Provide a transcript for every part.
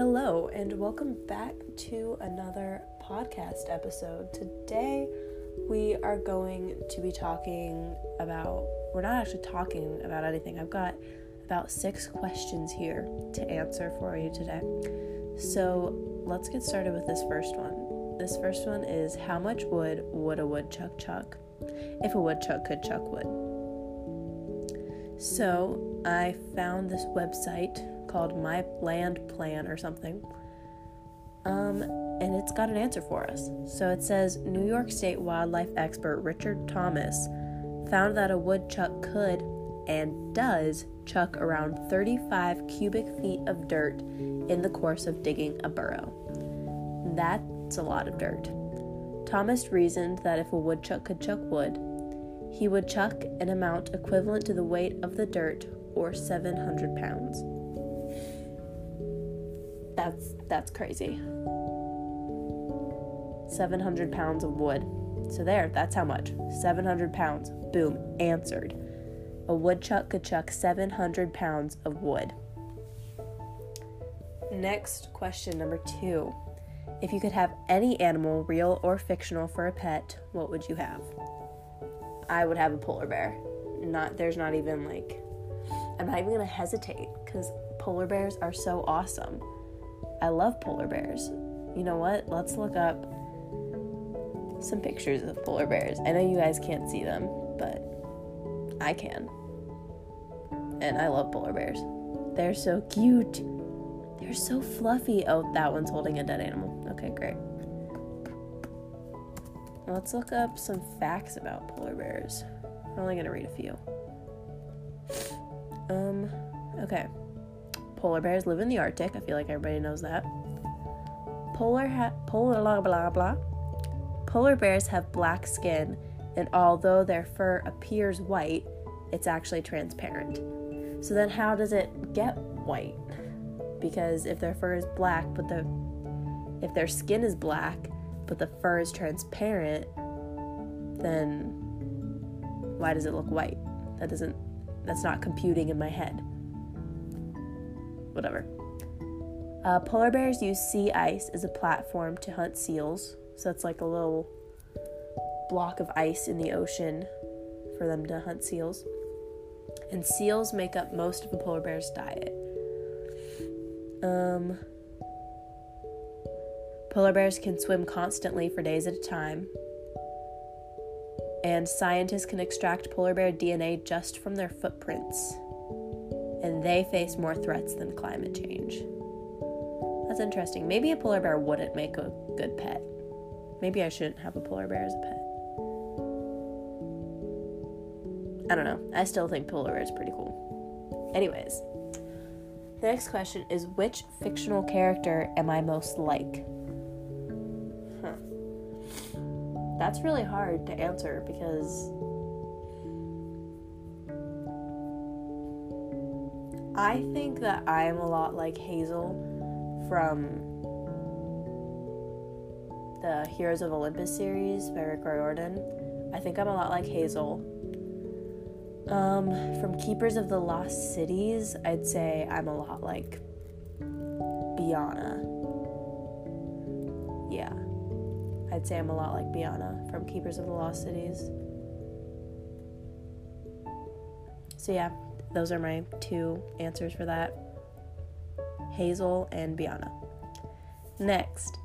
Hello, and welcome back to another podcast episode. Today, we are going to be talking about, we're not actually talking about anything. I've got about six questions here to answer for you today. So, let's get started with this first one. This first one is How much wood would a woodchuck chuck if a woodchuck could chuck wood? So, I found this website called My Land Plan or something. Um, and it's got an answer for us. So it says New York State wildlife expert Richard Thomas found that a woodchuck could and does chuck around 35 cubic feet of dirt in the course of digging a burrow. That's a lot of dirt. Thomas reasoned that if a woodchuck could chuck wood, he would chuck an amount equivalent to the weight of the dirt or 700 pounds. That's that's crazy. 700 pounds of wood. So there, that's how much. 700 pounds. Boom, answered. A woodchuck could chuck 700 pounds of wood. Next question number 2. If you could have any animal, real or fictional, for a pet, what would you have? I would have a polar bear. Not there's not even like I'm not even gonna hesitate because polar bears are so awesome. I love polar bears. You know what? Let's look up some pictures of polar bears. I know you guys can't see them, but I can. And I love polar bears. They're so cute. They're so fluffy. Oh, that one's holding a dead animal. Okay, great. Let's look up some facts about polar bears. I'm only going to read a few. Um, okay. Polar bears live in the Arctic. I feel like everybody knows that. Polar ha- polar blah blah blah. Polar bears have black skin, and although their fur appears white, it's actually transparent. So then, how does it get white? Because if their fur is black, but the if their skin is black, but the fur is transparent, then why does it look white? That doesn't that's not computing in my head. Whatever. Uh, polar bears use sea ice as a platform to hunt seals. So it's like a little block of ice in the ocean for them to hunt seals. And seals make up most of a polar bear's diet. Um, polar bears can swim constantly for days at a time. And scientists can extract polar bear DNA just from their footprints. And they face more threats than climate change. That's interesting. Maybe a polar bear wouldn't make a good pet. Maybe I shouldn't have a polar bear as a pet. I don't know. I still think polar bear is pretty cool. Anyways, the next question is which fictional character am I most like? Huh. That's really hard to answer because I think that I am a lot like Hazel from the Heroes of Olympus series by Rick Riordan. I think I'm a lot like Hazel. Um, from Keepers of the Lost Cities, I'd say I'm a lot like Biana. Yeah. I'd say I'm a lot like Biana from Keepers of the Lost Cities. So, yeah, those are my two answers for that Hazel and Biana. Next,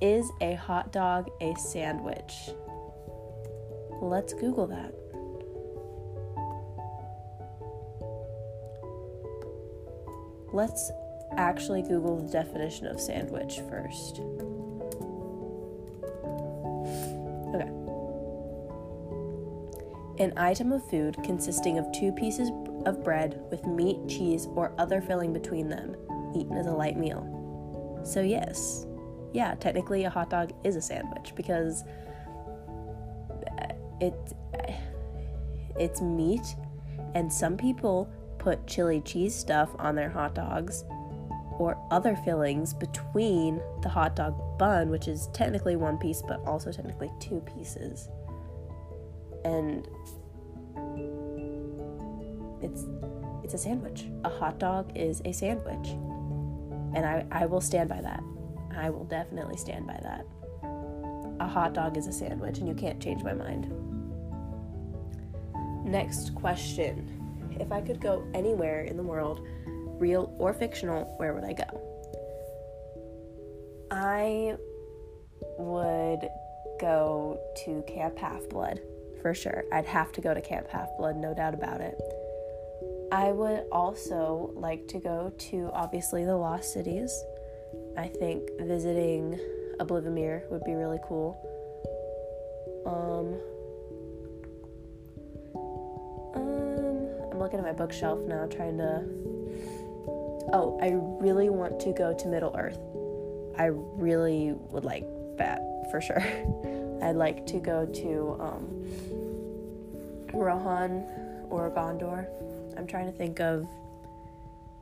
is a hot dog a sandwich? Let's Google that. Let's actually Google the definition of sandwich first. An item of food consisting of two pieces of bread with meat, cheese, or other filling between them, eaten as a light meal. So, yes, yeah, technically a hot dog is a sandwich because uh, it uh, it's meat and some people put chili cheese stuff on their hot dogs or other fillings between the hot dog bun, which is technically one piece but also technically two pieces. And it's it's a sandwich. A hot dog is a sandwich. And I, I will stand by that. I will definitely stand by that. A hot dog is a sandwich, and you can't change my mind. Next question. If I could go anywhere in the world, real or fictional, where would I go? I would go to Camp Half Blood for sure. I'd have to go to Camp Half Blood, no doubt about it. I would also like to go to obviously the Lost Cities. I think visiting Oblivamere would be really cool. Um, um, I'm looking at my bookshelf now, trying to. Oh, I really want to go to Middle Earth. I really would like that for sure. I'd like to go to um, Rohan or Gondor. I'm trying to think of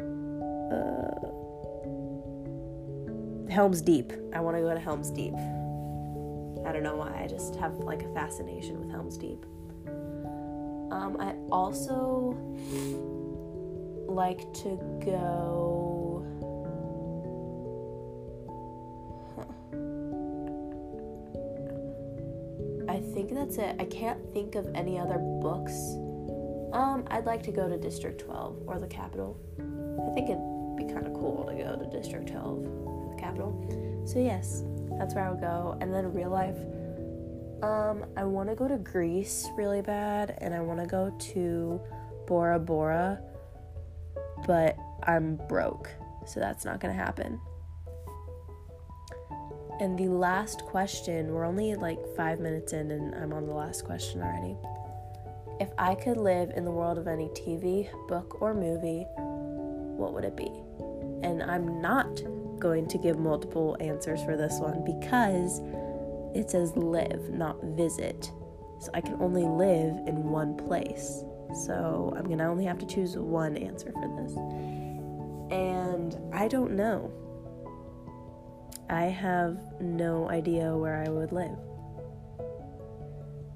uh, Helm's Deep. I want to go to Helm's Deep. I don't know why. I just have like a fascination with Helm's Deep. Um, I also like to go. Think that's it. I can't think of any other books. Um, I'd like to go to District 12 or the Capitol. I think it'd be kind of cool to go to District 12, or the Capitol. So yes, that's where I would go. And then real life, um, I want to go to Greece really bad, and I want to go to Bora Bora, but I'm broke, so that's not gonna happen. And the last question, we're only like five minutes in, and I'm on the last question already. If I could live in the world of any TV, book, or movie, what would it be? And I'm not going to give multiple answers for this one because it says live, not visit. So I can only live in one place. So I'm gonna only have to choose one answer for this. And I don't know. I have no idea where I would live.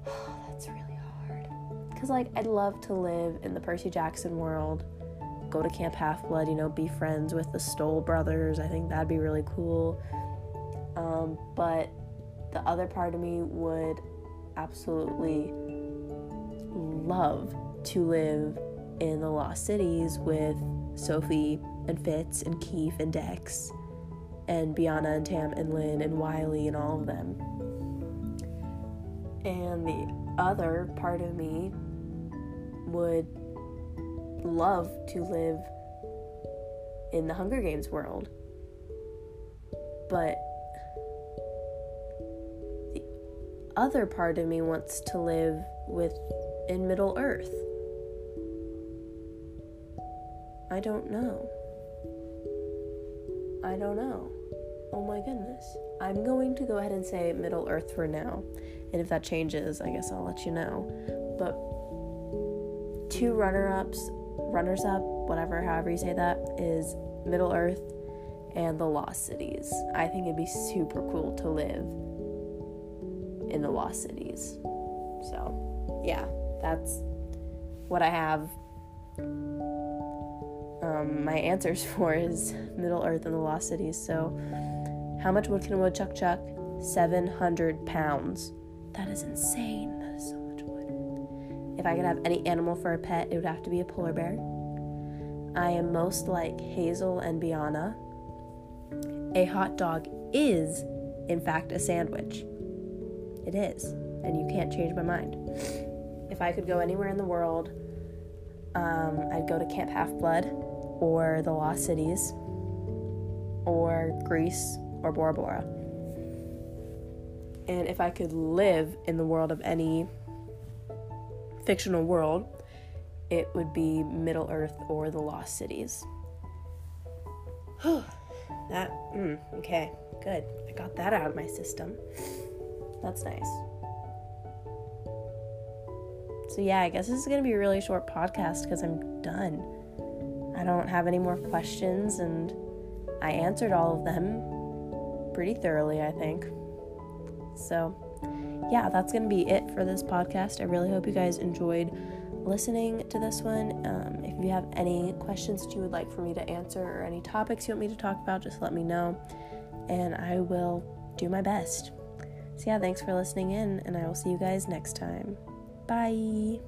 That's really hard. Because, like, I'd love to live in the Percy Jackson world, go to Camp Half Blood, you know, be friends with the Stoll brothers. I think that'd be really cool. Um, but the other part of me would absolutely love to live in the Lost Cities with Sophie and Fitz and Keefe and Dex and Biana and Tam and Linh and Wylie and all of them. And the other part of me would love to live in the Hunger Games world. But the other part of me wants to live with in Middle Earth. I don't know. I don't know. Oh my goodness. I'm going to go ahead and say Middle Earth for now. And if that changes, I guess I'll let you know. But two runner ups, runners up, whatever, however you say that, is Middle Earth and the Lost Cities. I think it'd be super cool to live in the Lost Cities. So, yeah, that's what I have. Um, my answers for is Middle Earth and the Lost Cities. So, how much wood can a woodchuck chuck? 700 pounds. That is insane. That is so much wood. If I could have any animal for a pet, it would have to be a polar bear. I am most like Hazel and Biana. A hot dog is, in fact, a sandwich. It is, and you can't change my mind. If I could go anywhere in the world, um, I'd go to Camp Half Blood or the Lost Cities or Greece or Bora Bora. And if I could live in the world of any fictional world, it would be Middle Earth or the Lost Cities. that, mm, okay, good. I got that out of my system. That's nice. So, yeah, I guess this is going to be a really short podcast because I'm done. I don't have any more questions and I answered all of them pretty thoroughly, I think. So, yeah, that's going to be it for this podcast. I really hope you guys enjoyed listening to this one. Um, if you have any questions that you would like for me to answer or any topics you want me to talk about, just let me know and I will do my best. So, yeah, thanks for listening in, and I will see you guys next time. Bye.